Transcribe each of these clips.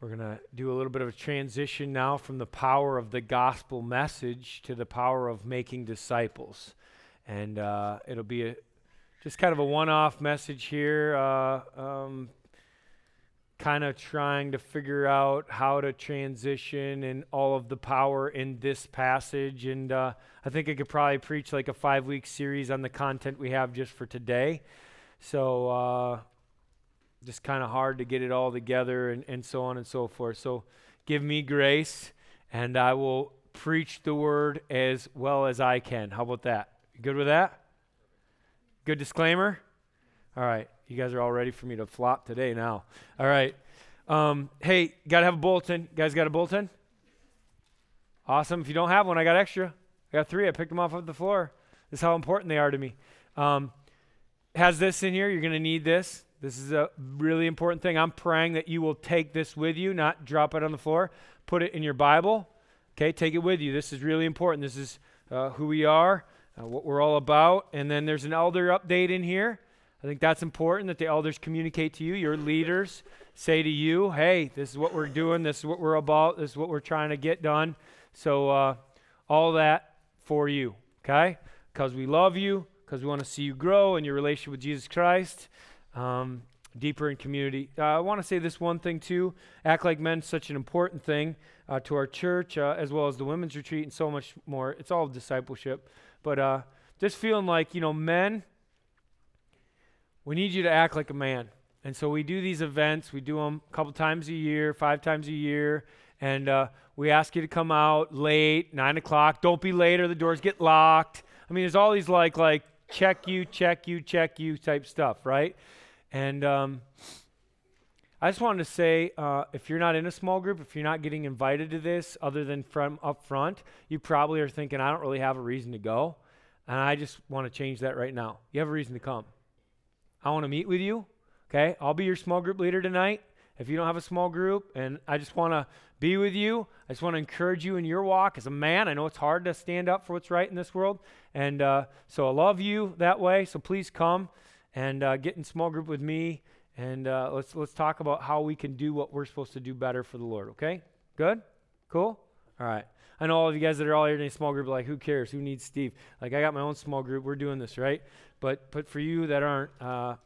We're going to do a little bit of a transition now from the power of the gospel message to the power of making disciples. And uh, it'll be a, just kind of a one off message here, uh, um, kind of trying to figure out how to transition and all of the power in this passage. And uh, I think I could probably preach like a five week series on the content we have just for today. So, uh, just kind of hard to get it all together and, and so on and so forth. So give me grace and I will preach the word as well as I can. How about that? Good with that? Good disclaimer? All right. You guys are all ready for me to flop today now. All right. Um, hey, got to have a bulletin. You guys got a bulletin? Awesome. If you don't have one, I got extra. I got three. I picked them off of the floor. This is how important they are to me. Um, has this in here. You're going to need this. This is a really important thing. I'm praying that you will take this with you, not drop it on the floor. Put it in your Bible. Okay, take it with you. This is really important. This is uh, who we are, uh, what we're all about. And then there's an elder update in here. I think that's important that the elders communicate to you. Your leaders say to you, hey, this is what we're doing. This is what we're about. This is what we're trying to get done. So, uh, all that for you, okay? Because we love you, because we want to see you grow in your relationship with Jesus Christ um, deeper in community. Uh, I want to say this one thing too. Act like men, such an important thing uh, to our church, uh, as well as the women's retreat and so much more. It's all discipleship. But uh, just feeling like, you know, men, we need you to act like a man. And so we do these events. We do them a couple times a year, five times a year. And uh, we ask you to come out late, nine o'clock. Don't be late or the doors get locked. I mean, there's all these like like check you, check you, check you type stuff, right? And um, I just wanted to say uh, if you're not in a small group, if you're not getting invited to this other than from up front, you probably are thinking, I don't really have a reason to go. And I just want to change that right now. You have a reason to come. I want to meet with you. Okay? I'll be your small group leader tonight. If you don't have a small group, and I just want to be with you, I just want to encourage you in your walk as a man. I know it's hard to stand up for what's right in this world. And uh, so I love you that way. So please come and uh, get in small group with me, and uh, let's let's talk about how we can do what we're supposed to do better for the Lord. Okay? Good? Cool? All right. I know all of you guys that are all here in a small group like, who cares? Who needs Steve? Like, I got my own small group. We're doing this, right? But but for you that aren't, uh,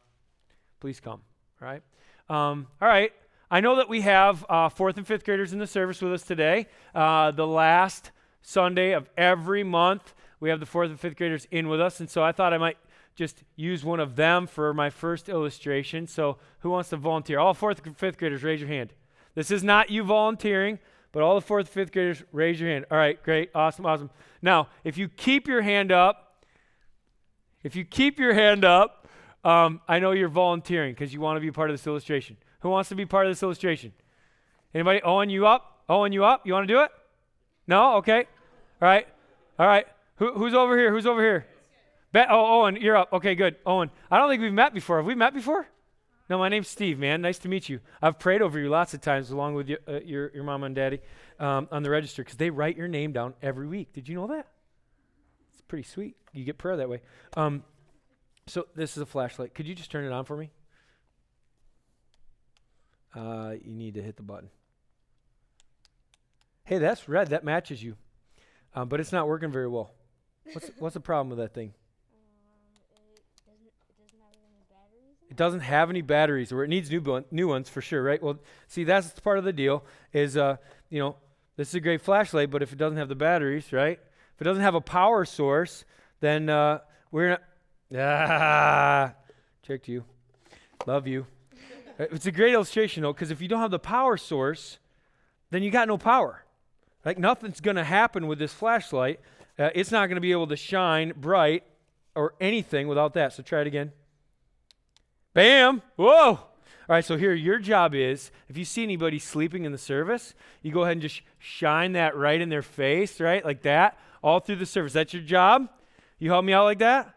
please come. All right. Um, all right. I know that we have uh, fourth and fifth graders in the service with us today. Uh, the last Sunday of every month, we have the fourth and fifth graders in with us, and so I thought I might just use one of them for my first illustration. So, who wants to volunteer? All fourth and fifth graders, raise your hand. This is not you volunteering, but all the fourth and fifth graders, raise your hand. All right, great, awesome, awesome. Now, if you keep your hand up, if you keep your hand up, um, I know you're volunteering because you want to be part of this illustration. Who wants to be part of this illustration? Anybody? Owen, you up? Owen, you up? You want to do it? No? Okay. All right. All right. Who, who's over here? Who's over here? Oh, Owen, you're up. Okay, good. Owen, I don't think we've met before. Have we met before? No, my name's Steve, man. Nice to meet you. I've prayed over you lots of times along with uh, your, your mom and daddy um, on the register because they write your name down every week. Did you know that? It's pretty sweet. You get prayer that way. Um, so this is a flashlight. Could you just turn it on for me? Uh, you need to hit the button. Hey, that's red. That matches you. Um, but it's not working very well. What's, what's the problem with that thing? It doesn't have any batteries, or it needs new new ones for sure, right? Well, see, that's part of the deal. Is uh, you know, this is a great flashlight, but if it doesn't have the batteries, right? If it doesn't have a power source, then uh, we're not. Ah, tricked you. Love you. it's a great illustration though, because if you don't have the power source, then you got no power. Like nothing's going to happen with this flashlight. Uh, it's not going to be able to shine bright or anything without that. So try it again. Bam! Whoa! All right, so here, your job is if you see anybody sleeping in the service, you go ahead and just shine that right in their face, right? Like that, all through the service. That's your job? You help me out like that?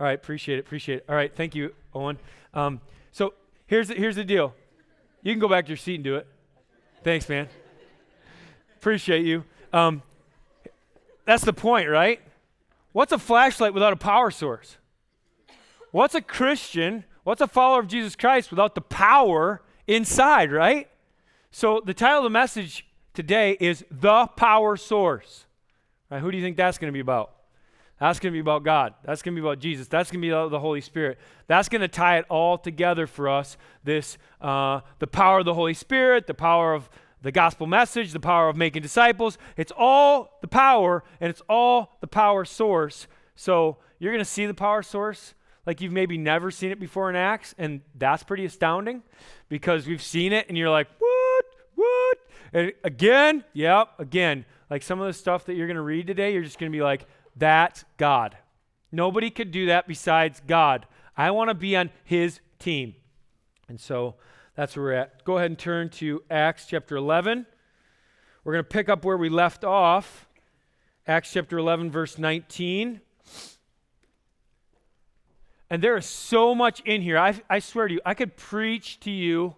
All right, appreciate it, appreciate it. All right, thank you, Owen. Um, so here's the, here's the deal. You can go back to your seat and do it. Thanks, man. appreciate you. Um, that's the point, right? What's a flashlight without a power source? What's a Christian What's a follower of Jesus Christ without the power inside, right? So the title of the message today is The Power Source. Right, who do you think that's going to be about? That's going to be about God. That's going to be about Jesus. That's going to be about the Holy Spirit. That's going to tie it all together for us. This, uh, the power of the Holy Spirit, the power of the gospel message, the power of making disciples. It's all the power, and it's all the power source. So you're going to see the power source like you've maybe never seen it before in Acts, and that's pretty astounding because we've seen it, and you're like, what, what? And again, yep, again, like some of the stuff that you're going to read today, you're just going to be like, that's God. Nobody could do that besides God. I want to be on his team. And so that's where we're at. Go ahead and turn to Acts chapter 11. We're going to pick up where we left off. Acts chapter 11, verse 19. And there is so much in here. I, I swear to you, I could preach to you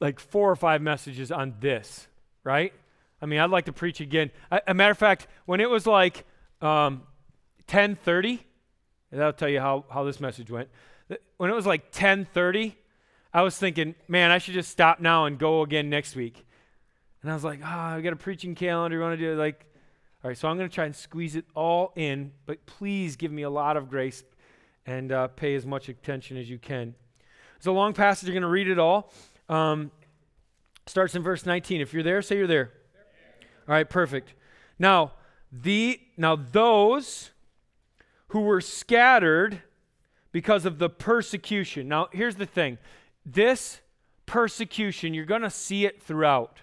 like four or five messages on this, right? I mean, I'd like to preach again. A, a matter of fact, when it was like um, 10:30, that'll tell you how, how this message went. When it was like 10:30, I was thinking, man, I should just stop now and go again next week. And I was like, ah, oh, I got a preaching calendar. You want to do it? Like, all right, so I'm going to try and squeeze it all in, but please give me a lot of grace and uh, pay as much attention as you can. It's a long passage. You're going to read it all. Um, starts in verse 19. If you're there, say you're there. All right, perfect. Now, the now those who were scattered because of the persecution. Now, here's the thing. This persecution, you're going to see it throughout,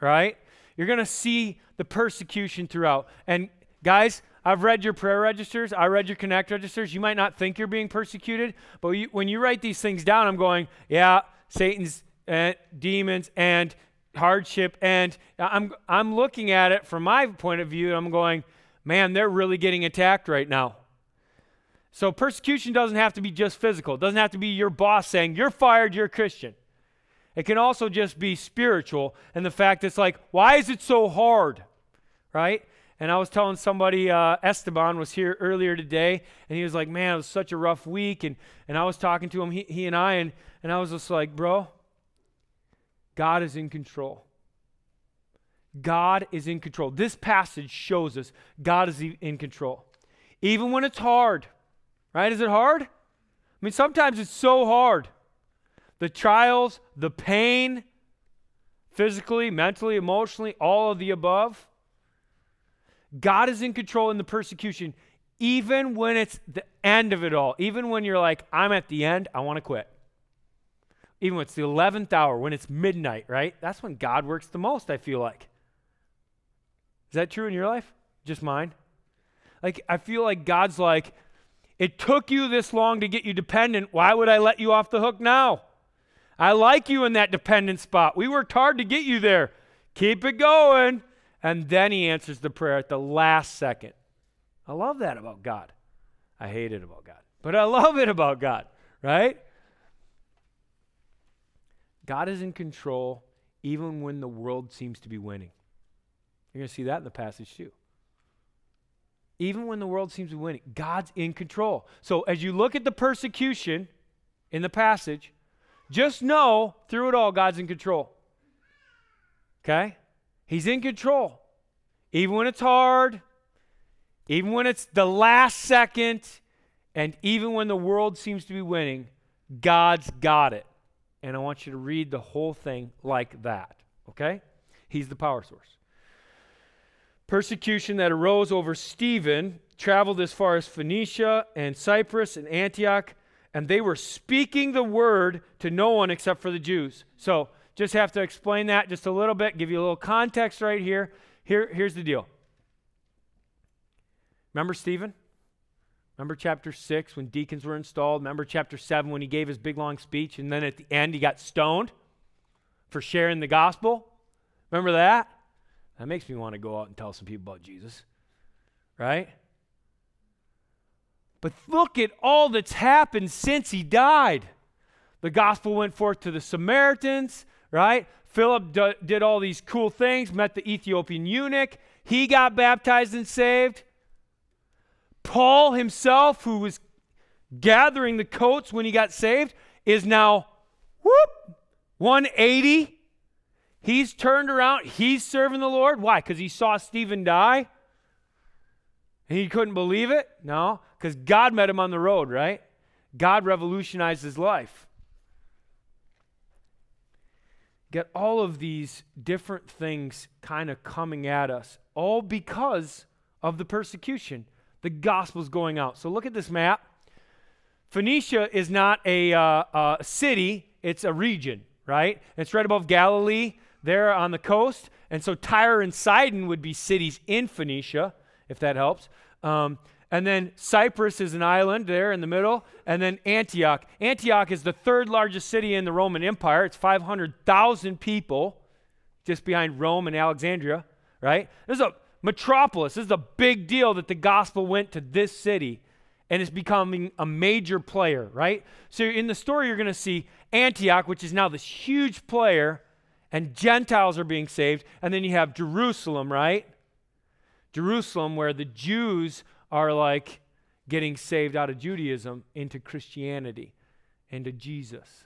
right? You're going to see the persecution throughout. And guys, I've read your prayer registers. I read your connect registers. You might not think you're being persecuted, but you, when you write these things down, I'm going, yeah, Satan's and demons and hardship. And I'm, I'm looking at it from my point of view, and I'm going, man, they're really getting attacked right now. So persecution doesn't have to be just physical. It doesn't have to be your boss saying, you're fired, you're a Christian. It can also just be spiritual. And the fact it's like, why is it so hard? Right? And I was telling somebody, uh, Esteban was here earlier today, and he was like, man, it was such a rough week. And, and I was talking to him, he, he and I, and, and I was just like, bro, God is in control. God is in control. This passage shows us God is in control. Even when it's hard, right? Is it hard? I mean, sometimes it's so hard. The trials, the pain, physically, mentally, emotionally, all of the above. God is in control in the persecution, even when it's the end of it all. Even when you're like, I'm at the end, I want to quit even when it's the 11th hour, when it's midnight, right? That's when God works the most, I feel like. Is that true in your life? Just mine? Like, I feel like God's like, it took you this long to get you dependent. Why would I let you off the hook now? I like you in that dependent spot. We worked hard to get you there. Keep it going. And then he answers the prayer at the last second. I love that about God. I hate it about God, but I love it about God, right? God is in control even when the world seems to be winning. You're going to see that in the passage too. Even when the world seems to be winning, God's in control. So as you look at the persecution in the passage, just know through it all, God's in control. Okay? He's in control. Even when it's hard, even when it's the last second, and even when the world seems to be winning, God's got it. And I want you to read the whole thing like that, okay? He's the power source. Persecution that arose over Stephen traveled as far as Phoenicia and Cyprus and Antioch, and they were speaking the word to no one except for the Jews. So, just have to explain that just a little bit, give you a little context right here. here here's the deal. Remember Stephen? Remember chapter 6 when deacons were installed? Remember chapter 7 when he gave his big long speech and then at the end he got stoned for sharing the gospel? Remember that? That makes me want to go out and tell some people about Jesus. Right? But look at all that's happened since he died. The gospel went forth to the Samaritans, right? Philip d- did all these cool things, met the Ethiopian eunuch. He got baptized and saved. Paul himself, who was gathering the coats when he got saved, is now, whoop, 180. He's turned around. He's serving the Lord. Why? Because he saw Stephen die? And he couldn't believe it? No, because God met him on the road, right? God revolutionized his life. Get all of these different things kind of coming at us, all because of the persecution. The gospel's going out. So look at this map. Phoenicia is not a, uh, city, it's a region, right? It's right above Galilee, there on the coast. And so Tyre and Sidon would be cities in Phoenicia, if that helps. Um, and then Cyprus is an island there in the middle. And then Antioch. Antioch is the third largest city in the Roman Empire. It's 500,000 people just behind Rome and Alexandria, right? This is a metropolis. This is a big deal that the gospel went to this city and it's becoming a major player, right? So in the story, you're going to see Antioch, which is now this huge player, and Gentiles are being saved. And then you have Jerusalem, right? Jerusalem, where the Jews are like getting saved out of Judaism into Christianity, into Jesus.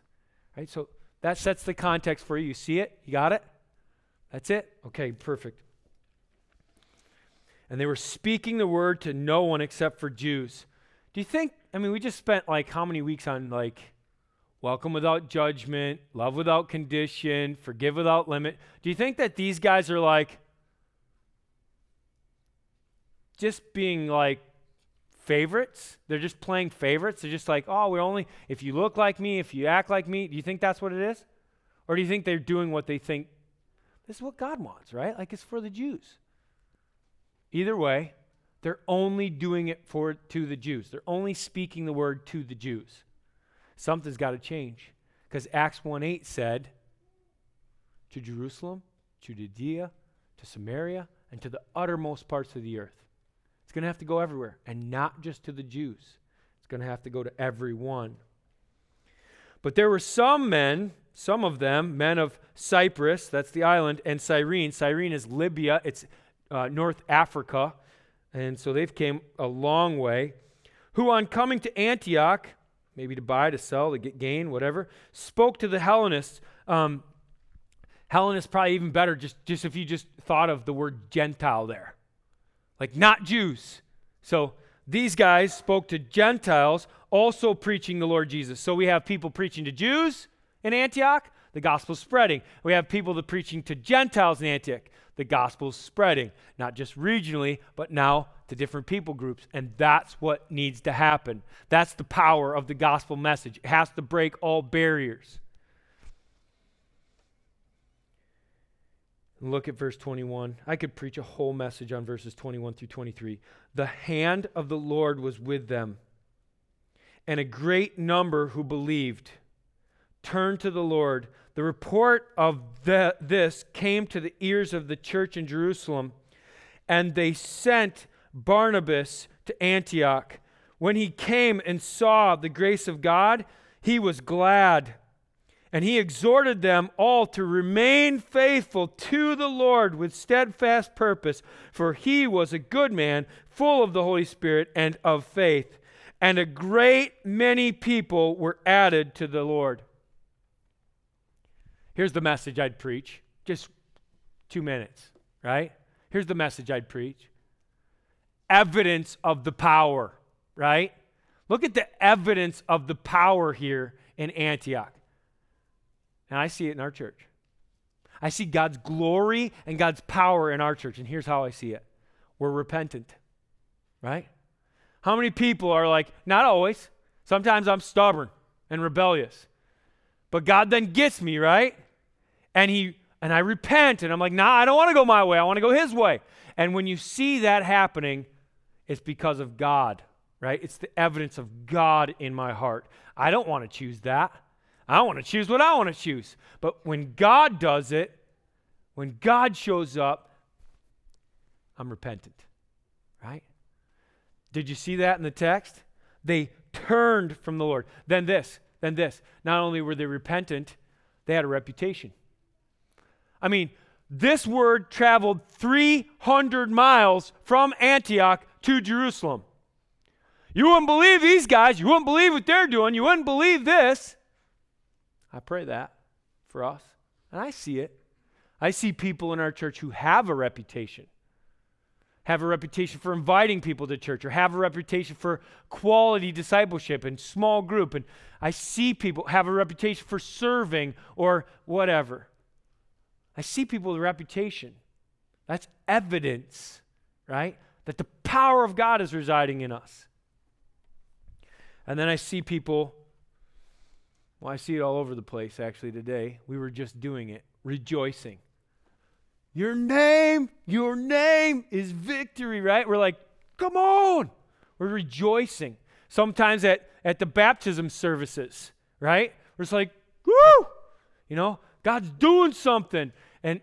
Right? So that sets the context for you. You see it? You got it? That's it? Okay, perfect. And they were speaking the word to no one except for Jews. Do you think, I mean, we just spent like how many weeks on like welcome without judgment, love without condition, forgive without limit. Do you think that these guys are like, just being like favorites. They're just playing favorites. They're just like, oh, we're only, if you look like me, if you act like me, do you think that's what it is? Or do you think they're doing what they think this is what God wants, right? Like it's for the Jews. Either way, they're only doing it for to the Jews. They're only speaking the word to the Jews. Something's got to change. Because Acts 1 8 said, to Jerusalem, to Judea, to Samaria, and to the uttermost parts of the earth going to have to go everywhere, and not just to the Jews. It's going to have to go to everyone. But there were some men, some of them, men of Cyprus, that's the island, and Cyrene. Cyrene is Libya, it's uh, North Africa, and so they've came a long way, who on coming to Antioch, maybe to buy, to sell, to get gain, whatever, spoke to the Hellenists. Um, Hellenist probably even better, just, just if you just thought of the word Gentile there like not Jews. So these guys spoke to Gentiles, also preaching the Lord Jesus. So we have people preaching to Jews in Antioch, the gospel's spreading. We have people that preaching to Gentiles in Antioch, the gospel's spreading, not just regionally, but now to different people groups. And that's what needs to happen. That's the power of the gospel message. It has to break all barriers. Look at verse 21. I could preach a whole message on verses 21 through 23. The hand of the Lord was with them, and a great number who believed turned to the Lord. The report of the, this came to the ears of the church in Jerusalem, and they sent Barnabas to Antioch. When he came and saw the grace of God, he was glad and he exhorted them all to remain faithful to the Lord with steadfast purpose, for he was a good man, full of the Holy Spirit and of faith. And a great many people were added to the Lord. Here's the message I'd preach. Just two minutes, right? Here's the message I'd preach evidence of the power, right? Look at the evidence of the power here in Antioch. And I see it in our church. I see God's glory and God's power in our church. And here's how I see it we're repentant, right? How many people are like, not always. Sometimes I'm stubborn and rebellious. But God then gets me, right? And he and I repent and I'm like, "Nah, I don't want to go my way. I want to go his way." And when you see that happening, it's because of God, right? It's the evidence of God in my heart. I don't want to choose that. I want to choose what I want to choose. But when God does it, when God shows up, I'm repentant. Right? Did you see that in the text? They turned from the Lord. Then this, then this. Not only were they repentant, they had a reputation. I mean, this word traveled 300 miles from Antioch to Jerusalem. You wouldn't believe these guys. You wouldn't believe what they're doing. You wouldn't believe this. I pray that for us. And I see it. I see people in our church who have a reputation, have a reputation for inviting people to church, or have a reputation for quality discipleship and small group. And I see people have a reputation for serving or whatever. I see people with a reputation. That's evidence, right? That the power of God is residing in us. And then I see people, well, I see it all over the place actually today. We were just doing it, rejoicing. Your name, your name is victory, right? We're like, come on. We're rejoicing. Sometimes at, at the baptism services, right? We're just like, woo! You know, God's doing something. And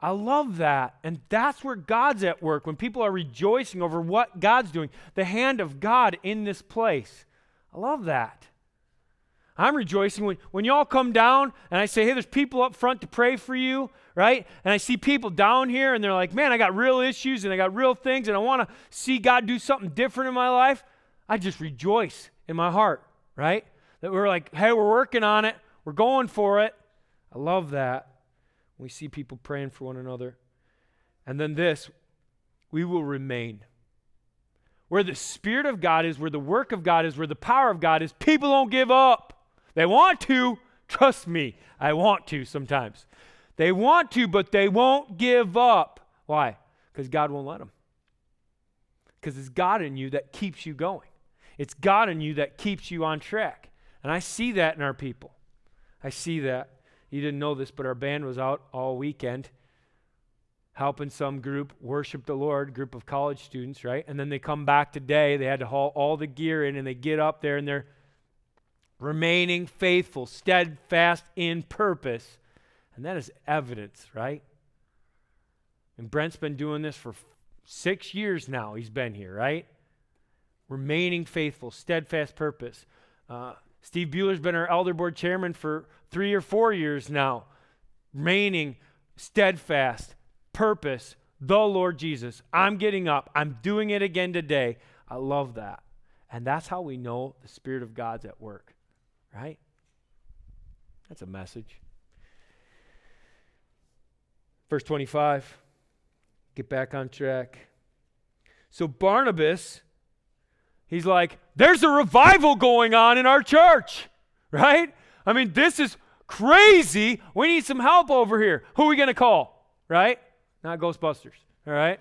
I love that. And that's where God's at work, when people are rejoicing over what God's doing, the hand of God in this place. I love that. I'm rejoicing when, when y'all come down and I say, hey, there's people up front to pray for you, right? And I see people down here and they're like, man, I got real issues and I got real things and I want to see God do something different in my life. I just rejoice in my heart, right? That we're like, hey, we're working on it, we're going for it. I love that. We see people praying for one another. And then this, we will remain. Where the Spirit of God is, where the work of God is, where the power of God is, people don't give up. They want to. Trust me, I want to sometimes. They want to, but they won't give up. Why? Because God won't let them. Because it's God in you that keeps you going, it's God in you that keeps you on track. And I see that in our people. I see that. You didn't know this, but our band was out all weekend helping some group worship the Lord, group of college students, right? And then they come back today. They had to haul all the gear in and they get up there and they're remaining faithful, steadfast in purpose. And that is evidence, right? And Brent's been doing this for six years now. He's been here, right? Remaining faithful, steadfast purpose. Uh, Steve Bueller's been our elder board chairman for three or four years now. Remaining steadfast, purpose, the Lord Jesus. I'm getting up. I'm doing it again today. I love that. And that's how we know the Spirit of God's at work. Right? That's a message. Verse 25. Get back on track. So Barnabas, he's like, there's a revival going on in our church, right? I mean, this is crazy. We need some help over here. Who are we going to call, right? Not Ghostbusters, all right?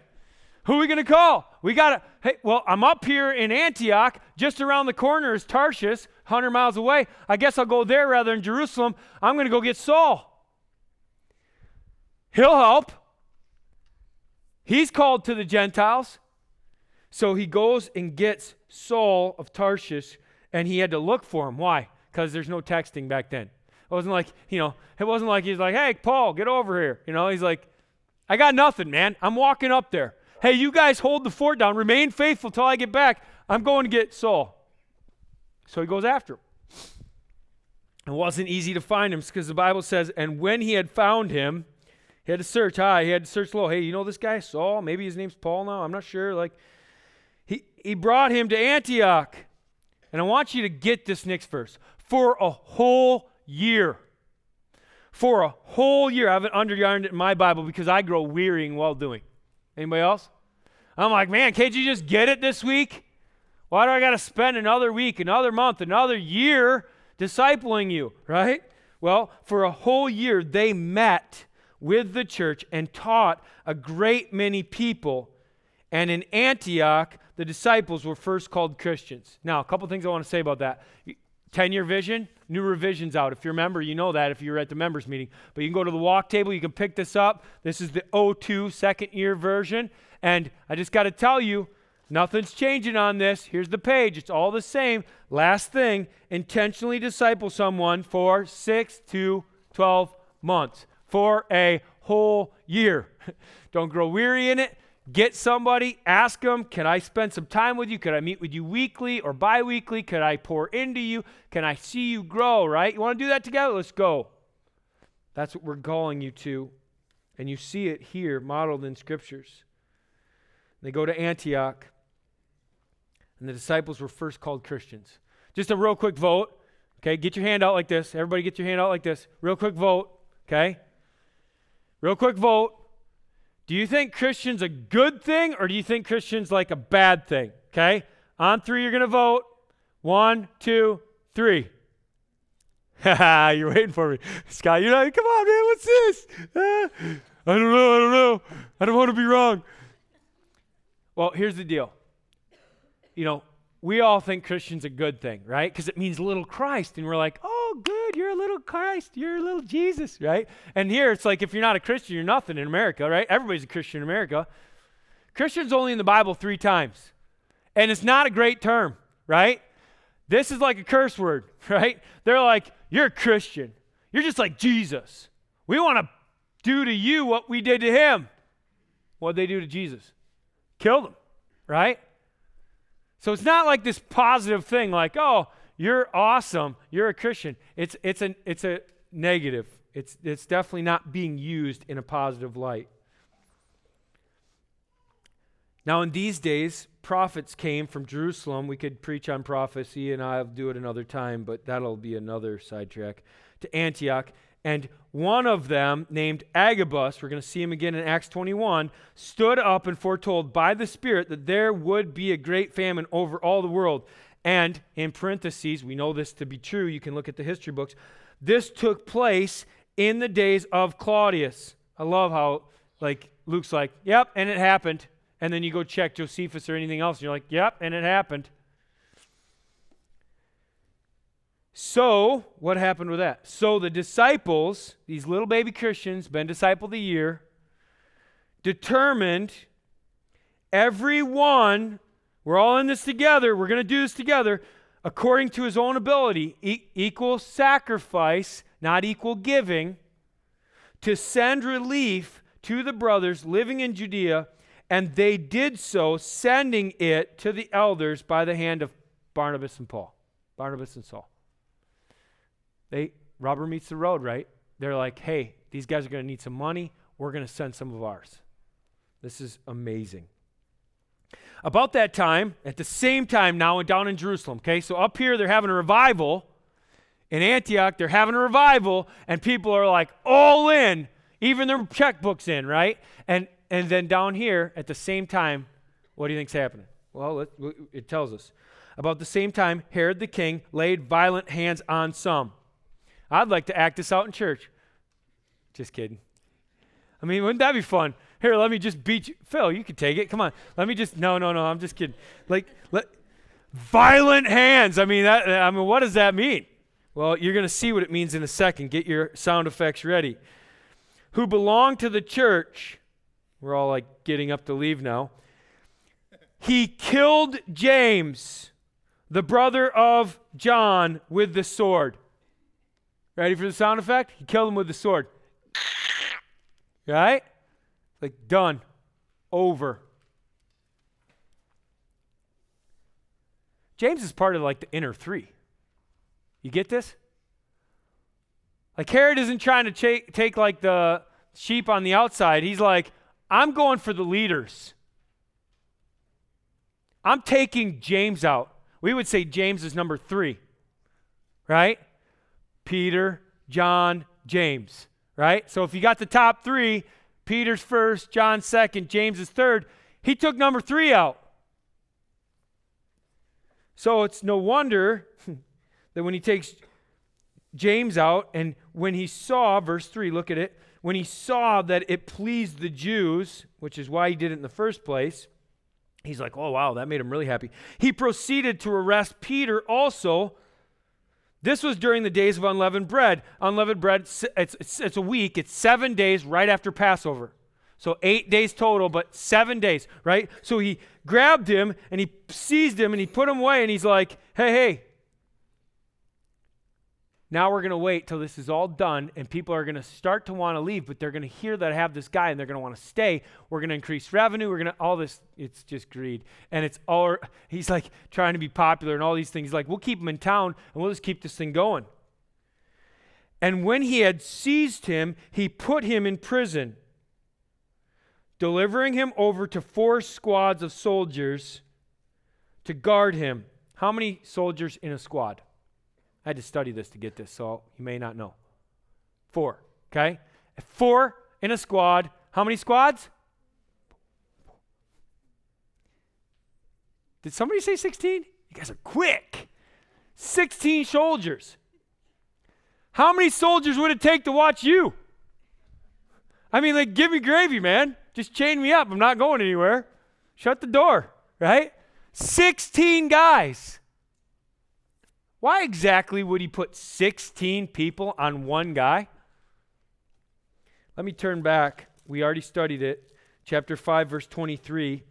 Who are we going to call? We got to, hey, well, I'm up here in Antioch. Just around the corner is Tarshish, 100 miles away. I guess I'll go there rather than Jerusalem. I'm going to go get Saul. He'll help. He's called to the Gentiles. So he goes and gets Saul of Tarshish, and he had to look for him. Why? Because there's no texting back then. It wasn't like, you know, it wasn't like he's like, hey, Paul, get over here. You know, he's like, I got nothing, man. I'm walking up there. Hey, you guys hold the fort down. Remain faithful till I get back. I'm going to get Saul. So he goes after him. It wasn't easy to find him because the Bible says, and when he had found him, he had to search high. He had to search low. Hey, you know this guy, Saul? Maybe his name's Paul now. I'm not sure. Like, he, he brought him to Antioch. And I want you to get this next verse. For a whole year. For a whole year. I haven't underlined it in my Bible because I grow wearying while doing. Anybody else? I'm like, man, can't you just get it this week? Why do I got to spend another week, another month, another year discipling you, right? Well, for a whole year, they met with the church and taught a great many people. And in Antioch, the disciples were first called Christians. Now, a couple things I want to say about that. 10 year vision, new revisions out. If you're a member, you know that if you're at the members meeting. But you can go to the walk table, you can pick this up. This is the 02 second year version. And I just got to tell you, nothing's changing on this. Here's the page, it's all the same. Last thing intentionally disciple someone for six to 12 months, for a whole year. Don't grow weary in it. Get somebody, ask them, can I spend some time with you? Could I meet with you weekly or bi weekly? Could I pour into you? Can I see you grow, right? You want to do that together? Let's go. That's what we're calling you to. And you see it here modeled in scriptures. They go to Antioch, and the disciples were first called Christians. Just a real quick vote. Okay, get your hand out like this. Everybody get your hand out like this. Real quick vote. Okay? Real quick vote. Do you think Christian's a good thing or do you think Christian's like a bad thing? Okay? On three, you're going to vote. One, two, three. you're waiting for me. Scott, you're like, come on, man, what's this? I don't know, I don't know. I don't want to be wrong. Well, here's the deal. You know, we all think Christian's a good thing, right? Because it means little Christ. And we're like, oh, good, you're a little Christ, you're a little Jesus, right? And here it's like if you're not a Christian, you're nothing in America, right? Everybody's a Christian in America. Christian's only in the Bible three times. And it's not a great term, right? This is like a curse word, right? They're like, you're a Christian. You're just like Jesus. We want to do to you what we did to him. What did they do to Jesus? Killed him, right? So it's not like this positive thing like, oh, you're awesome, you're a Christian. It's it's a it's a negative. It's it's definitely not being used in a positive light. Now in these days, prophets came from Jerusalem. We could preach on prophecy and I'll do it another time, but that'll be another sidetrack. To Antioch, and one of them, named Agabus, we're going to see him again in Acts 21, stood up and foretold by the Spirit that there would be a great famine over all the world. And in parentheses, we know this to be true. You can look at the history books. This took place in the days of Claudius. I love how, like, Luke's like, yep, and it happened. And then you go check Josephus or anything else, and you're like, yep, and it happened. So, what happened with that? So, the disciples, these little baby Christians, been discipled a year, determined everyone, we're all in this together, we're going to do this together, according to his own ability, e- equal sacrifice, not equal giving, to send relief to the brothers living in Judea, and they did so, sending it to the elders by the hand of Barnabas and Paul. Barnabas and Saul. They rubber meets the road, right? They're like, hey, these guys are going to need some money. We're going to send some of ours. This is amazing. About that time, at the same time now and down in Jerusalem, okay? So up here they're having a revival. In Antioch, they're having a revival, and people are like all in, even their checkbooks in, right? And and then down here at the same time, what do you think's happening? Well, it, it tells us. About the same time, Herod the king laid violent hands on some I'd like to act this out in church. Just kidding. I mean, wouldn't that be fun? Here, let me just beat you. Phil, you can take it. Come on. Let me just, no, no, no, I'm just kidding. Like, let, violent hands. I mean, that, I mean, what does that mean? Well, you're going to see what it means in a second. Get your sound effects ready. Who belong to the church. We're all like getting up to leave now. He killed James, the brother of John, with the sword. Ready for the sound effect? He killed him with the sword. Right? Like, done. Over. James is part of like the inner three. You get this? Like Herod isn't trying to take, take like the sheep on the outside. He's like, I'm going for the leaders. I'm taking James out. We would say James is number three, right? Peter, John, James, right? So if you got the top three, Peter's first, John second, James is third, he took number three out. So it's no wonder that when he takes James out, and when he saw, verse 3, look at it, when he saw that it pleased the Jews, which is why he did it in the first place, he's like, oh, wow, that made him really happy. He proceeded to arrest Peter also this was during the days of unleavened bread. Unleavened bread, it's, it's, it's, a week, it's seven days right after Passover. So eight days total, but seven days, right? So he grabbed him and he seized him and he put him away and he's like, hey, hey, now we're going to wait till this is all done and people are going to start to want to leave, but they're going to hear that I have this guy and they're going to want to stay. We're going to increase revenue. We're going to, all this, it's just greed. And it's all, he's like trying to be popular and all these things. He's like, we'll keep him in town and we'll just keep this thing going. And when he had seized him, he put him in prison, delivering him over to four squads of soldiers to guard him. How many soldiers in a squad? I had to study this to get this, so you may not know. Four, Okay? Four in a squad. How many squads? Did somebody say 16? You guys are quick. 16 soldiers. How many soldiers would it take to watch you? I mean, like, give me gravy, man. Just chain me up. I'm not going anywhere. Shut the door, right? 16 guys. Why exactly would he put 16 people on one guy? Let me turn back. We already studied it. Chapter 5, verse 23.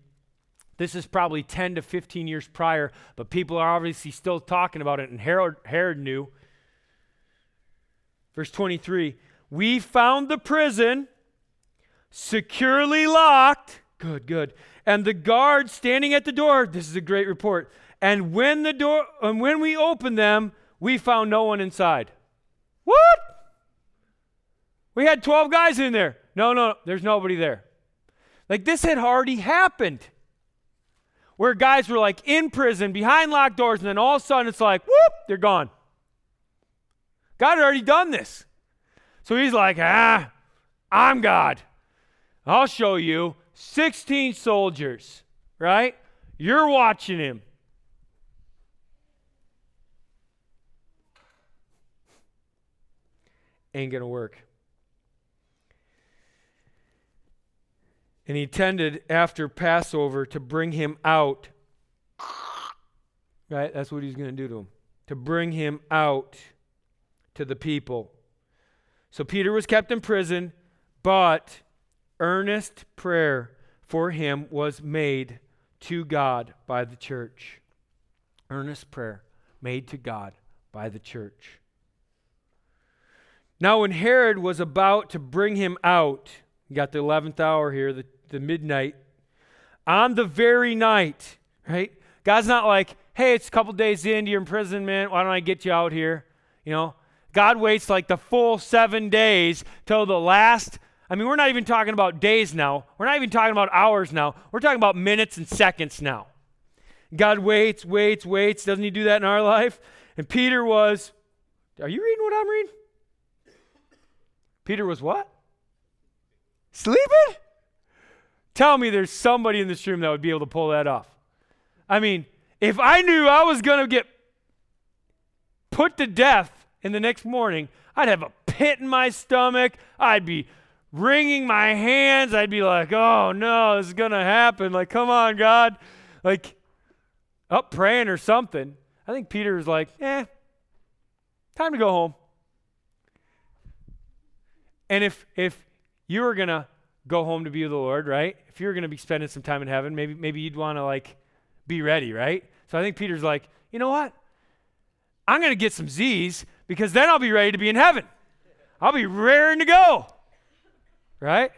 This is probably 10 to 15 years prior, but people are obviously still talking about it, and Herod, Herod knew. Verse 23 We found the prison securely locked. Good, good. And the guard standing at the door. This is a great report. And when the door and when we opened them, we found no one inside. What? We had 12 guys in there. No, no, there's nobody there. Like this had already happened where guys were like in prison behind locked doors, and then all of a sudden it's like, whoop, they're gone. God had already done this. So he's like, ah, I'm God. I'll show you 16 soldiers, right? You're watching him. Ain't going to work. And he tended after Passover to bring him out. Right? That's what he's going to do to him. To bring him out to the people. So Peter was kept in prison, but earnest prayer for him was made to God by the church. Earnest prayer made to God by the church. Now, when Herod was about to bring him out, you got the 11th hour here, the the midnight, on the very night, right? God's not like, hey, it's a couple days into your imprisonment. Why don't I get you out here? You know, God waits like the full seven days till the last. I mean, we're not even talking about days now. We're not even talking about hours now. We're talking about minutes and seconds now. God waits, waits, waits. Doesn't He do that in our life? And Peter was, are you reading what I'm reading? Peter was what? Sleeping? Tell me there's somebody in this room that would be able to pull that off. I mean, if I knew I was going to get put to death in the next morning, I'd have a pit in my stomach. I'd be wringing my hands. I'd be like, oh no, this is going to happen. Like, come on, God. Like, up praying or something. I think Peter was like, eh, time to go home. And if if you were gonna go home to be with the Lord, right? If you're going to be spending some time in heaven, maybe maybe you'd want to like be ready, right? So I think Peter's like, you know what? I'm to get some Z's because then I'll be ready to be in heaven. I'll be raring to go. Right?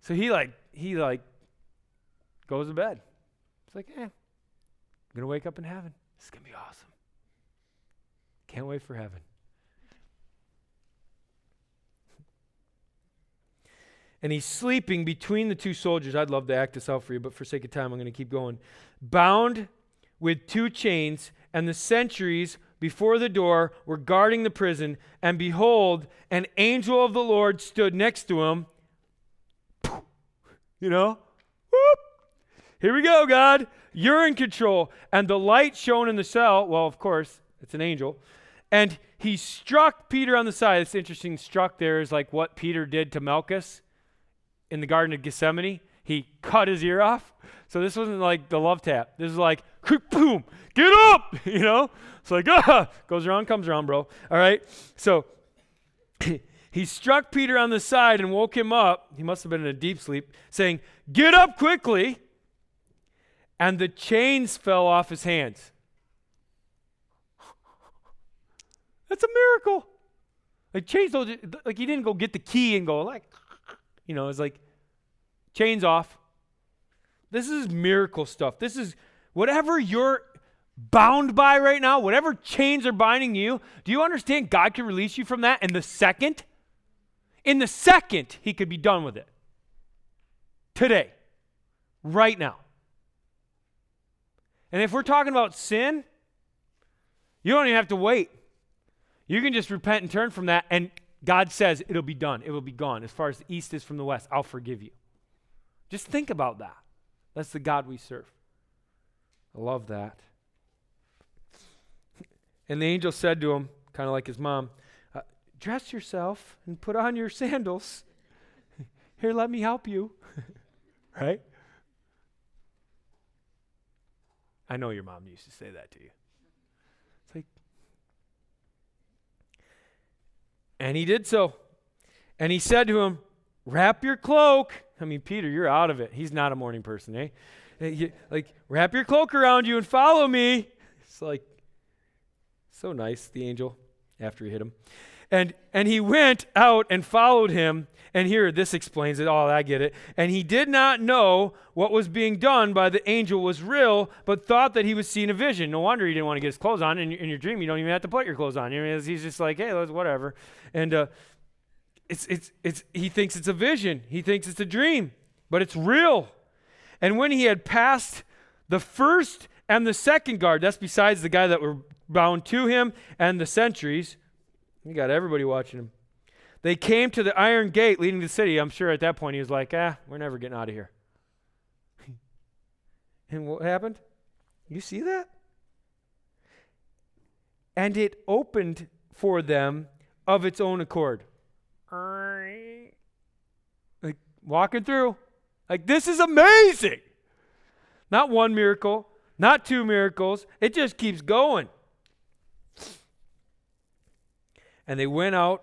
So he like he like goes to bed. It's like, eh, I'm gonna wake up in heaven. This is gonna be awesome. Can't wait for heaven. And he's sleeping between the two soldiers. I'd love to act this out for you, but for sake of time, I'm going to keep going. Bound with two chains, and the sentries before the door were guarding the prison. And behold, an angel of the Lord stood next to him. You know? Whoop. Here we go, God. You're in control. And the light shone in the cell. Well, of course, it's an angel. And he struck Peter on the side. It's interesting. Struck there is like what Peter did to Malchus in the Garden of Gethsemane, he cut his ear off. So this wasn't like the love tap. This is like, boom, get up, you know? It's like, ah, goes around, comes around, bro. All right? So he struck Peter on the side and woke him up. He must have been in a deep sleep, saying, Get up quickly. And the chains fell off his hands. That's a miracle. Like chains, like he didn't go get the key and go like, you know, it's like chains off. This is miracle stuff. This is whatever you're bound by right now, whatever chains are binding you. Do you understand God can release you from that in the second? In the second, He could be done with it. Today, right now. And if we're talking about sin, you don't even have to wait. You can just repent and turn from that, and God says it'll be done, it will be gone. As far as the east is from the west, I'll forgive you. Just think about that. That's the God we serve. I love that. And the angel said to him, kind of like his mom, uh, Dress yourself and put on your sandals. Here, let me help you. right? I know your mom used to say that to you. It's like, and he did so. And he said to him, Wrap your cloak. I mean, Peter, you're out of it. He's not a morning person, eh? Like, wrap your cloak around you and follow me. It's like, so nice, the angel, after he hit him. And, and he went out and followed him. And here, this explains it. Oh, I get it. And he did not know what was being done by the angel was real, but thought that he was seeing a vision. No wonder he didn't want to get his clothes on. In, in your dream, you don't even have to put your clothes on. he's just like, hey, let's whatever. And uh, it's, it's, it's, he thinks it's a vision. He thinks it's a dream, but it's real. And when he had passed the first and the second guard, that's besides the guy that were bound to him and the sentries, he got everybody watching him. They came to the iron gate leading to the city. I'm sure at that point he was like, ah, we're never getting out of here. and what happened? You see that? And it opened for them of its own accord. Like walking through. Like, this is amazing. Not one miracle, not two miracles. It just keeps going. And they went out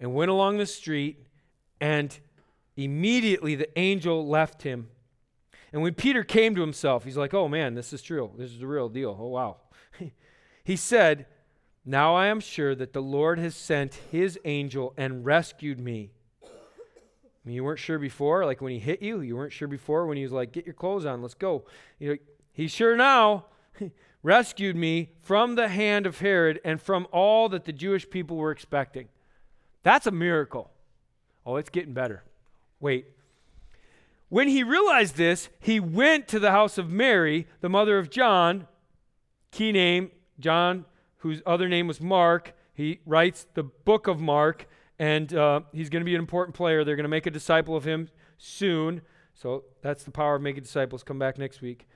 and went along the street, and immediately the angel left him. And when Peter came to himself, he's like, oh man, this is true. This is the real deal. Oh, wow. he said, Now I am sure that the Lord has sent his angel and rescued me. I mean, you weren't sure before, like when he hit you. You weren't sure before when he was like, Get your clothes on, let's go. You know, he's sure now rescued me from the hand of Herod and from all that the Jewish people were expecting. That's a miracle. Oh, it's getting better. Wait. When he realized this, he went to the house of Mary, the mother of John, key name, John, whose other name was Mark. He writes the book of Mark, and uh, he's going to be an important player. They're going to make a disciple of him soon. So that's the power of making disciples. Come back next week.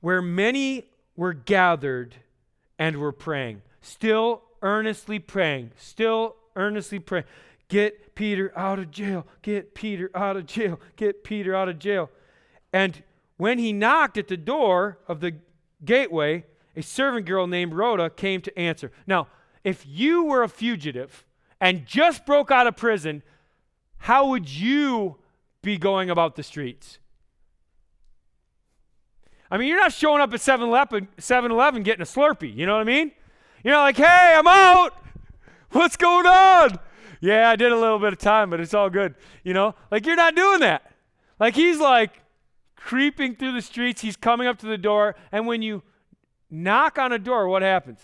Where many were gathered and were praying, still earnestly praying, still earnestly praying. Get Peter out of jail, get Peter out of jail, get Peter out of jail. And when he knocked at the door of the gateway, a servant girl named Rhoda came to answer. Now, if you were a fugitive and just broke out of prison, how would you be going about the streets? I mean, you're not showing up at 7 Eleven getting a Slurpee. You know what I mean? You're not like, hey, I'm out. What's going on? Yeah, I did a little bit of time, but it's all good. You know, like you're not doing that. Like he's like creeping through the streets. He's coming up to the door. And when you knock on a door, what happens?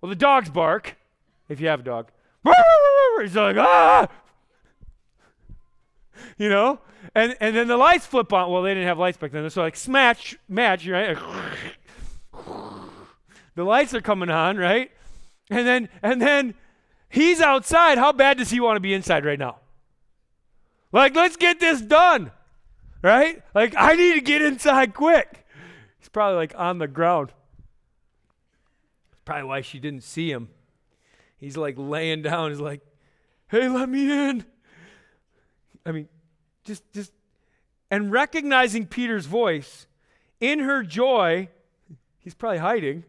Well, the dogs bark, if you have a dog. He's like, ah! You know? And, and then the lights flip on. Well, they didn't have lights back then. So like smash, match, right? the lights are coming on, right? And then and then he's outside. How bad does he want to be inside right now? Like, let's get this done. Right? Like, I need to get inside quick. He's probably like on the ground. Probably why she didn't see him. He's like laying down. He's like, hey, let me in. I mean, just just and recognizing Peter's voice in her joy, he's probably hiding.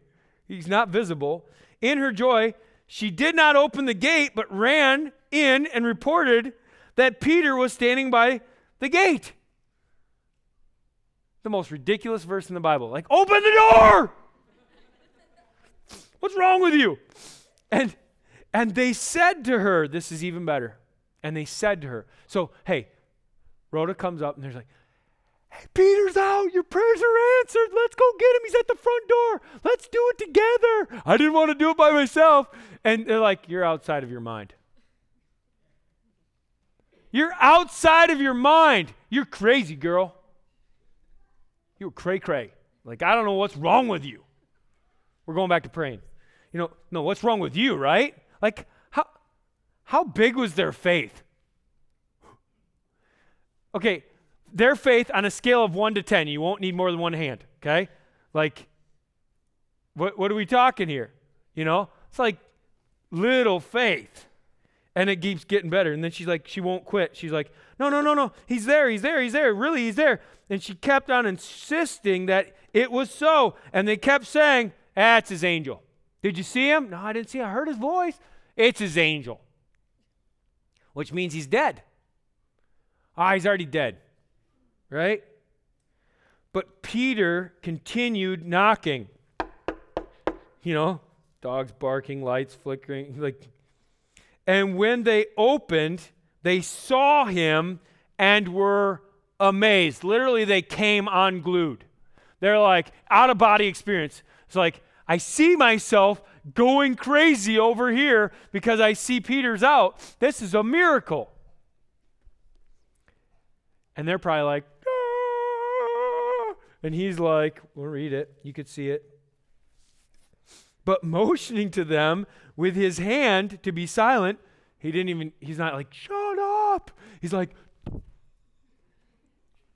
He's not visible. In her joy, she did not open the gate but ran in and reported that Peter was standing by the gate. The most ridiculous verse in the Bible. Like, open the door! What's wrong with you? And and they said to her, this is even better. And they said to her, so hey, Rhoda comes up and there's like, Hey, Peter's out. Your prayers are answered. Let's go get him. He's at the front door. Let's do it together. I didn't want to do it by myself. And they're like, You're outside of your mind. You're outside of your mind. You're crazy, girl. You're cray cray. Like, I don't know what's wrong with you. We're going back to praying. you know, no, what's wrong with you, right? Like, how, how big was their faith? Okay, their faith on a scale of 1 to 10, you won't need more than one hand, okay? Like, what, what are we talking here? You know, it's like little faith. And it keeps getting better. And then she's like, she won't quit. She's like, no, no, no, no. He's there. He's there. He's there. Really, he's there. And she kept on insisting that it was so. And they kept saying, that's his angel. Did you see him? No, I didn't see him. I heard his voice. It's his angel, which means he's dead. Ah, he's already dead, right? But Peter continued knocking. You know, dogs barking, lights flickering, like and when they opened, they saw him and were amazed. Literally, they came unglued. They're like out of body experience. It's like, I see myself going crazy over here because I see Peter's out. This is a miracle. And they're probably like, ah! and he's like, we'll read it. You could see it. But motioning to them with his hand to be silent, he didn't even, he's not like, shut up. He's like,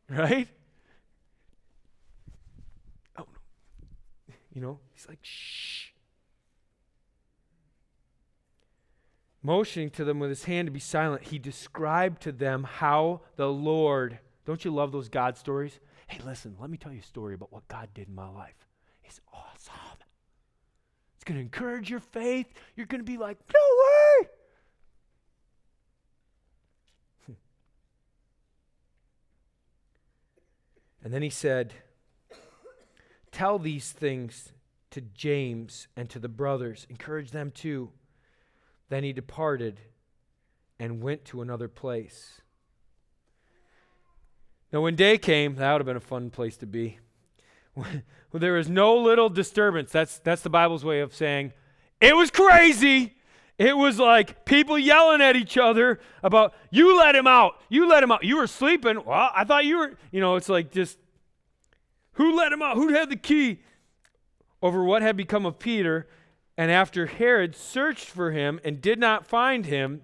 right? Oh, no. You know, he's like, shh. Motioning to them with his hand to be silent, he described to them how the Lord, don't you love those God stories? Hey, listen, let me tell you a story about what God did in my life. It's awesome. It's going to encourage your faith. You're going to be like, no way. and then he said, Tell these things to James and to the brothers, encourage them too. Then he departed and went to another place. Now, when day came, that would have been a fun place to be. When, there was no little disturbance. That's, that's the Bible's way of saying it was crazy. It was like people yelling at each other about, you let him out. You let him out. You were sleeping. Well, I thought you were, you know, it's like just, who let him out? Who had the key? Over what had become of Peter. And after Herod searched for him and did not find him,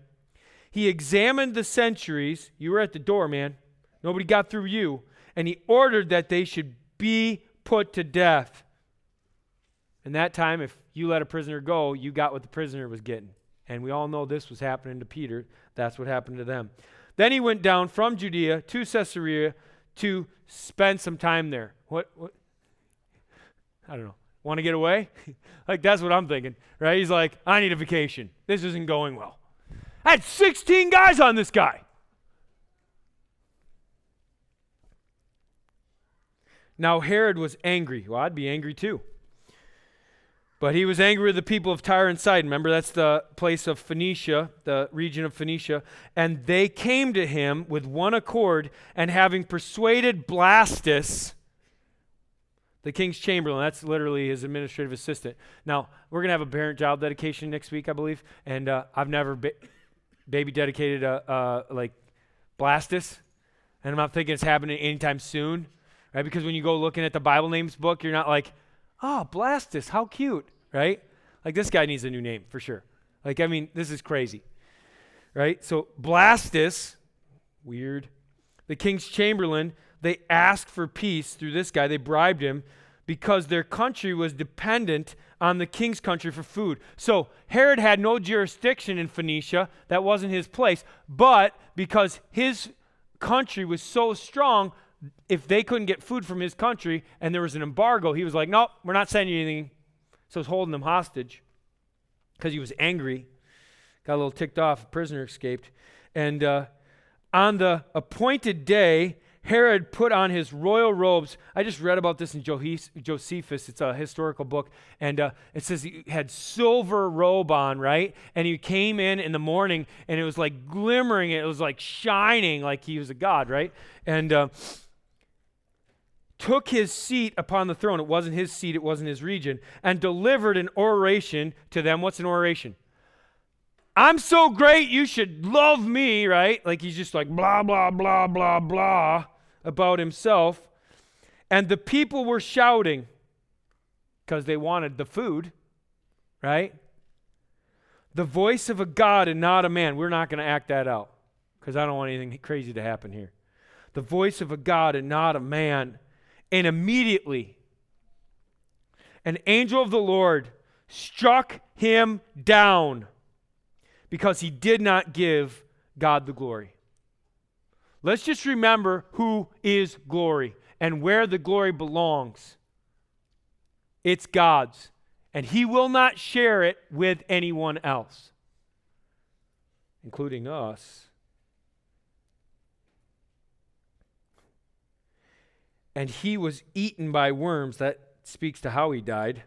he examined the sentries. You were at the door, man. Nobody got through you. And he ordered that they should be put to death. And that time, if you let a prisoner go, you got what the prisoner was getting. And we all know this was happening to Peter. That's what happened to them. Then he went down from Judea to Caesarea to spend some time there. What? what? I don't know. Want to get away? like, that's what I'm thinking, right? He's like, I need a vacation. This isn't going well. I had 16 guys on this guy. Now, Herod was angry. Well, I'd be angry too. But he was angry with the people of Tyre and Sidon. Remember, that's the place of Phoenicia, the region of Phoenicia. And they came to him with one accord, and having persuaded Blastus, the king's chamberlain. That's literally his administrative assistant. Now, we're going to have a parent child dedication next week, I believe. And uh, I've never ba- baby dedicated a, uh, like Blastus. And I'm not thinking it's happening anytime soon, right? Because when you go looking at the Bible names book, you're not like, oh, Blastus, how cute, right? Like this guy needs a new name for sure. Like, I mean, this is crazy, right? So, Blastus, weird. The king's chamberlain they asked for peace through this guy. They bribed him because their country was dependent on the king's country for food. So Herod had no jurisdiction in Phoenicia. That wasn't his place. But because his country was so strong, if they couldn't get food from his country and there was an embargo, he was like, nope, we're not sending you anything. So he's holding them hostage because he was angry. Got a little ticked off. A prisoner escaped. And uh, on the appointed day, Herod put on his royal robes. I just read about this in Josephus. It's a historical book. And uh, it says he had silver robe on, right? And he came in in the morning and it was like glimmering. It was like shining like he was a god, right? And uh, took his seat upon the throne. It wasn't his seat, it wasn't his region. And delivered an oration to them. What's an oration? I'm so great, you should love me, right? Like he's just like blah, blah, blah, blah, blah about himself. And the people were shouting because they wanted the food, right? The voice of a God and not a man. We're not going to act that out because I don't want anything crazy to happen here. The voice of a God and not a man. And immediately, an angel of the Lord struck him down because he did not give God the glory. Let's just remember who is glory and where the glory belongs. It's God's, and He will not share it with anyone else, including us. And he was eaten by worms. That speaks to how he died.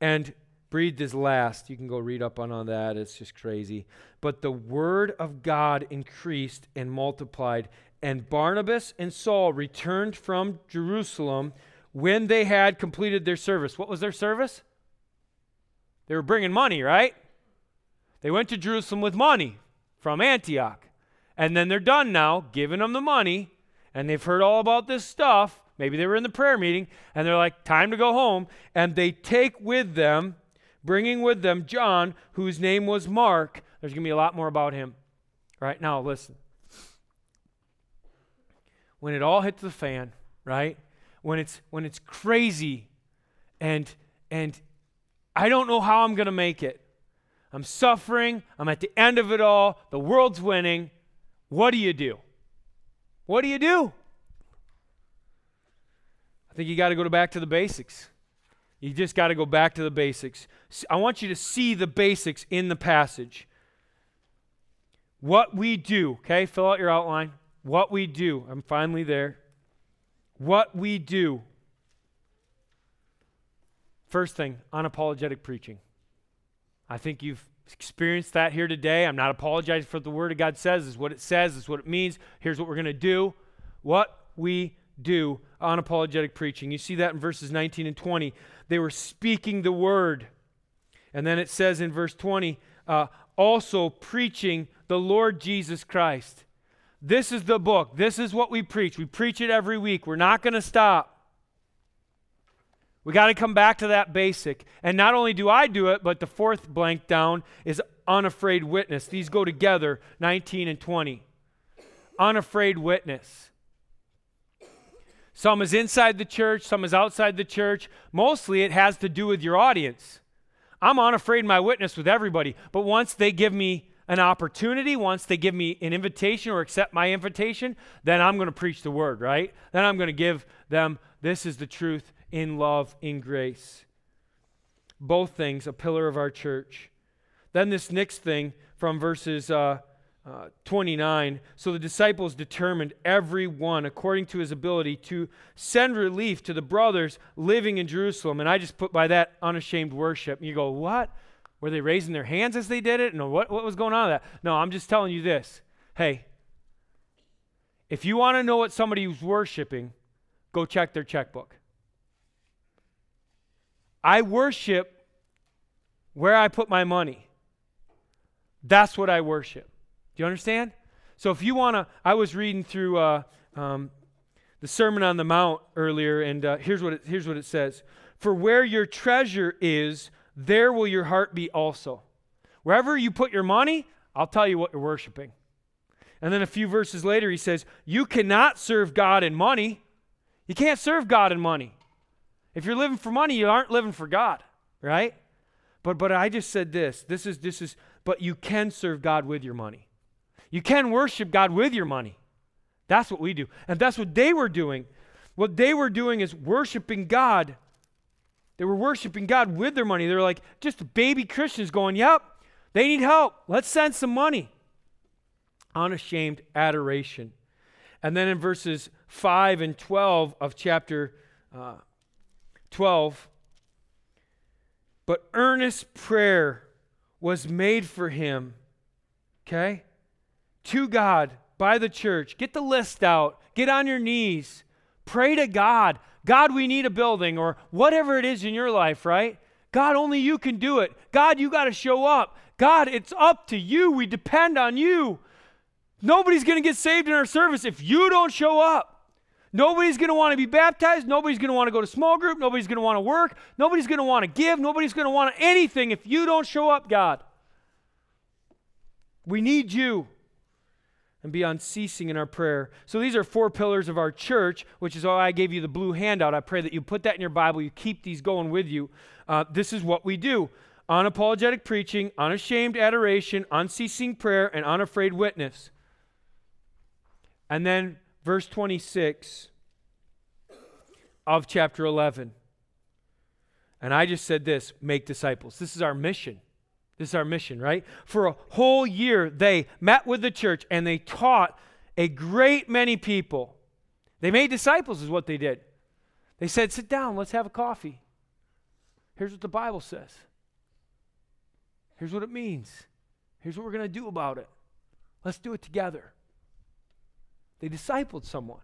And breathed his last. You can go read up on, on that. It's just crazy. But the word of God increased and multiplied. And Barnabas and Saul returned from Jerusalem when they had completed their service. What was their service? They were bringing money, right? They went to Jerusalem with money from Antioch. And then they're done now, giving them the money, and they've heard all about this stuff. Maybe they were in the prayer meeting, and they're like, time to go home. And they take with them bringing with them John, whose name was Mark. There's going to be a lot more about him. Right now, listen. When it all hits the fan, right? When it's when it's crazy and and I don't know how I'm going to make it. I'm suffering, I'm at the end of it all, the world's winning. What do you do? What do you do? I think you got to go back to the basics. You just got to go back to the basics. I want you to see the basics in the passage. What we do, okay? Fill out your outline. What we do. I'm finally there. What we do. First thing, unapologetic preaching. I think you've experienced that here today. I'm not apologizing for what the Word of God says. Is what it says. Is what it means. Here's what we're going to do. What we do unapologetic preaching. You see that in verses 19 and 20. They were speaking the word. And then it says in verse 20, uh, also preaching the Lord Jesus Christ. This is the book. This is what we preach. We preach it every week. We're not going to stop. We got to come back to that basic. And not only do I do it, but the fourth blank down is unafraid witness. These go together, 19 and 20. Unafraid witness. Some is inside the church, some is outside the church. Mostly it has to do with your audience. I'm unafraid my witness with everybody, but once they give me an opportunity, once they give me an invitation or accept my invitation, then I'm going to preach the word, right? Then I'm going to give them this is the truth in love, in grace. Both things, a pillar of our church. Then this next thing from verses uh, uh, 29. So the disciples determined, every one according to his ability, to send relief to the brothers living in Jerusalem. And I just put by that unashamed worship. And you go, what? Were they raising their hands as they did it? No, what, what was going on with that? No, I'm just telling you this. Hey, if you want to know what somebody who's worshiping, go check their checkbook. I worship where I put my money. That's what I worship. Do you understand? So if you want to, I was reading through uh, um, the Sermon on the Mount earlier, and uh, here's, what it, here's what it says For where your treasure is, there will your heart be also. Wherever you put your money, I'll tell you what you're worshiping. And then a few verses later, he says, You cannot serve God and money. You can't serve God and money. If you're living for money, you aren't living for God, right? But but I just said this. This is this is but you can serve God with your money. You can worship God with your money. That's what we do. And that's what they were doing. What they were doing is worshiping God. They were worshiping God with their money. They were like just baby Christians going, Yep, they need help. Let's send some money. Unashamed adoration. And then in verses 5 and 12 of chapter uh, 12, but earnest prayer was made for him. Okay? To God by the church. Get the list out. Get on your knees. Pray to God. God, we need a building or whatever it is in your life, right? God, only you can do it. God, you got to show up. God, it's up to you. We depend on you. Nobody's going to get saved in our service if you don't show up. Nobody's going to want to be baptized. Nobody's going to want to go to small group. Nobody's going to want to work. Nobody's going to want to give. Nobody's going to want anything if you don't show up, God. We need you and be unceasing in our prayer. So these are four pillars of our church, which is why I gave you the blue handout. I pray that you put that in your Bible, you keep these going with you. Uh, this is what we do unapologetic preaching, unashamed adoration, unceasing prayer, and unafraid witness. And then verse 26 of chapter 11. And I just said this make disciples. This is our mission. This is our mission, right? For a whole year, they met with the church and they taught a great many people. They made disciples, is what they did. They said, Sit down, let's have a coffee. Here's what the Bible says. Here's what it means. Here's what we're going to do about it. Let's do it together. They discipled someone,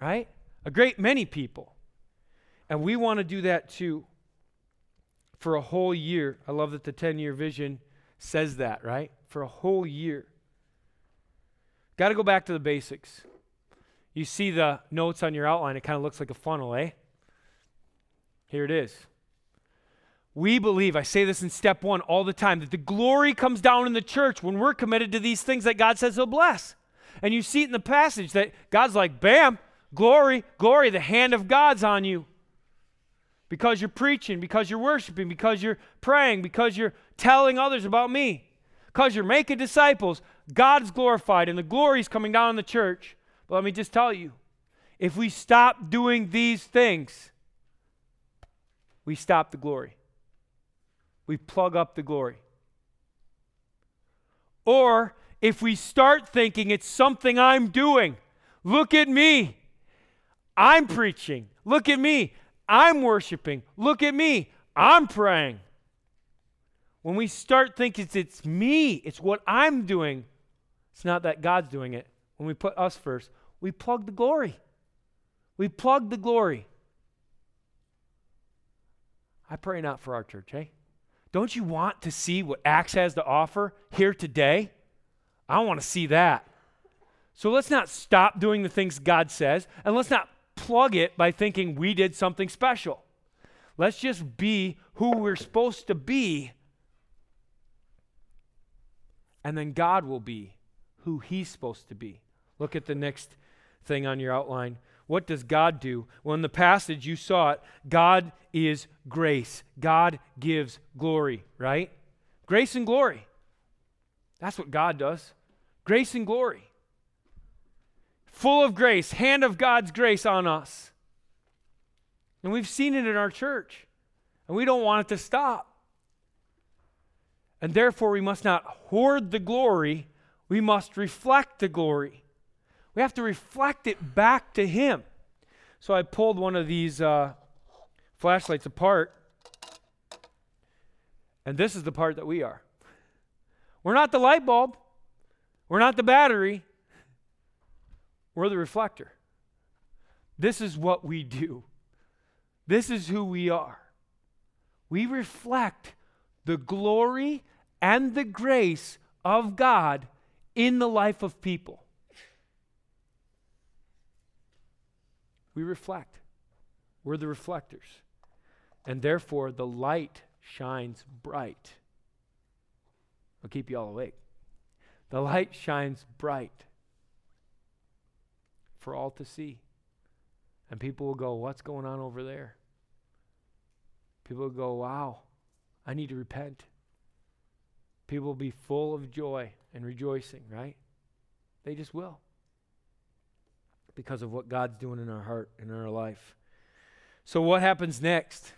right? A great many people. And we want to do that too for a whole year. I love that the 10 year vision says that, right? For a whole year. Got to go back to the basics. You see the notes on your outline, it kind of looks like a funnel, eh? Here it is. We believe, I say this in step one all the time, that the glory comes down in the church when we're committed to these things that God says He'll bless. And you see it in the passage that God's like, bam, glory, glory, the hand of God's on you because you're preaching, because you're worshiping, because you're praying, because you're telling others about me, because you're making disciples, God's glorified and the glory is coming down on the church. But let me just tell you if we stop doing these things, we stop the glory. We plug up the glory. Or if we start thinking it's something I'm doing, look at me. I'm preaching. Look at me. I'm worshiping. Look at me. I'm praying. When we start thinking it's, it's me, it's what I'm doing, it's not that God's doing it. When we put us first, we plug the glory. We plug the glory. I pray not for our church, hey? Don't you want to see what Acts has to offer here today? I want to see that. So let's not stop doing the things God says, and let's not plug it by thinking we did something special. Let's just be who we're supposed to be. And then God will be who He's supposed to be. Look at the next thing on your outline. What does God do? Well, in the passage you saw it, God is grace. God gives glory, right? Grace and glory. That's what God does. Grace and glory full of grace, hand of God's grace on us. And we've seen it in our church, and we don't want it to stop. And therefore, we must not hoard the glory, we must reflect the glory. We have to reflect it back to Him. So I pulled one of these uh, flashlights apart, and this is the part that we are. We're not the light bulb, we're not the battery, we're the reflector. This is what we do. This is who we are. We reflect the glory and the grace of God in the life of people. We reflect. We're the reflectors. And therefore, the light shines bright. I'll keep you all awake. The light shines bright for all to see. And people will go, What's going on over there? People will go, Wow, I need to repent. People will be full of joy and rejoicing, right? They just will. Because of what God's doing in our heart and in our life. So, what happens next?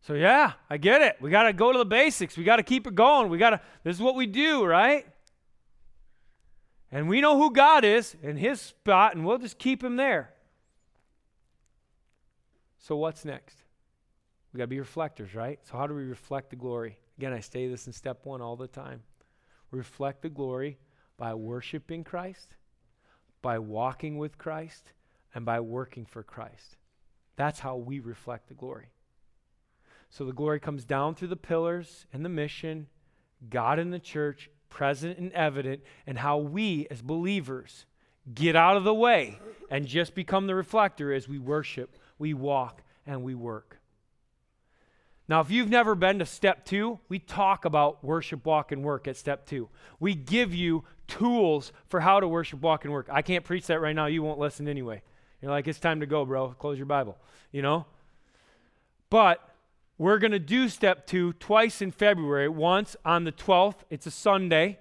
So, yeah, I get it. We got to go to the basics. We got to keep it going. We got to, this is what we do, right? And we know who God is in his spot, and we'll just keep him there. So, what's next? We got to be reflectors, right? So, how do we reflect the glory? Again, I say this in step one all the time. Reflect the glory by worshiping Christ, by walking with Christ, and by working for Christ. That's how we reflect the glory. So the glory comes down through the pillars and the mission, God in the church, present and evident, and how we as believers get out of the way and just become the reflector as we worship, we walk, and we work. Now, if you've never been to step two, we talk about worship, walk, and work at step two. We give you tools for how to worship, walk, and work. I can't preach that right now. You won't listen anyway. You're like, it's time to go, bro. Close your Bible, you know? But we're going to do step two twice in February. Once on the 12th, it's a Sunday,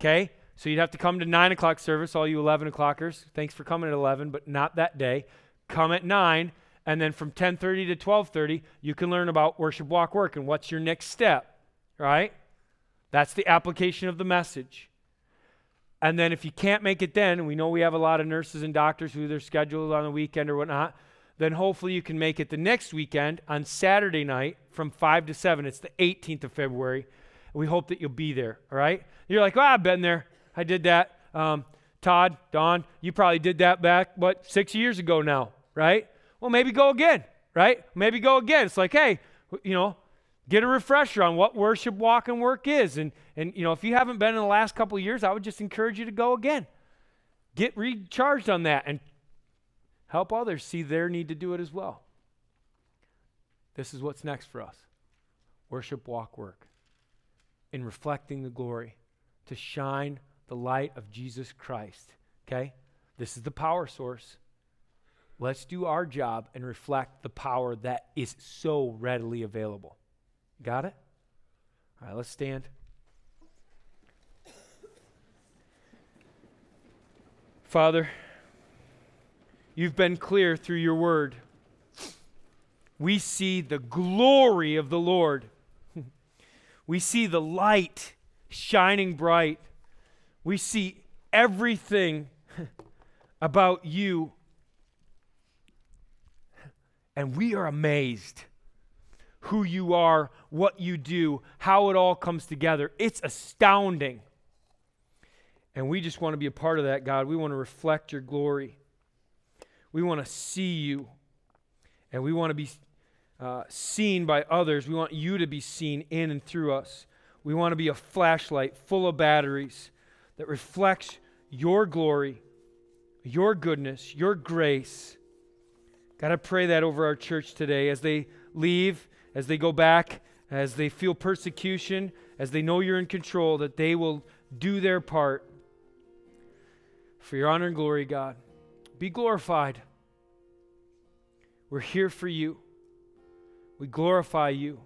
okay? So you'd have to come to 9 o'clock service, all you 11 o'clockers. Thanks for coming at 11, but not that day. Come at 9 and then from 10:30 to 12:30 you can learn about worship walk work and what's your next step right that's the application of the message and then if you can't make it then we know we have a lot of nurses and doctors who they're scheduled on the weekend or whatnot then hopefully you can make it the next weekend on saturday night from 5 to 7 it's the 18th of february we hope that you'll be there all right you're like oh i've been there i did that um, todd don you probably did that back what six years ago now right well, maybe go again, right? Maybe go again. It's like, hey, you know, get a refresher on what worship, walk, and work is. And, and you know, if you haven't been in the last couple of years, I would just encourage you to go again. Get recharged on that and help others see their need to do it as well. This is what's next for us worship, walk, work. In reflecting the glory, to shine the light of Jesus Christ. Okay? This is the power source. Let's do our job and reflect the power that is so readily available. Got it? All right, let's stand. Father, you've been clear through your word. We see the glory of the Lord. we see the light shining bright. We see everything about you and we are amazed who you are, what you do, how it all comes together. It's astounding. And we just want to be a part of that, God. We want to reflect your glory. We want to see you. And we want to be uh, seen by others. We want you to be seen in and through us. We want to be a flashlight full of batteries that reflects your glory, your goodness, your grace God, I pray that over our church today as they leave, as they go back, as they feel persecution, as they know you're in control, that they will do their part for your honor and glory, God. Be glorified. We're here for you. We glorify you.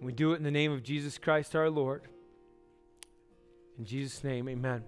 We do it in the name of Jesus Christ our Lord. In Jesus' name, amen.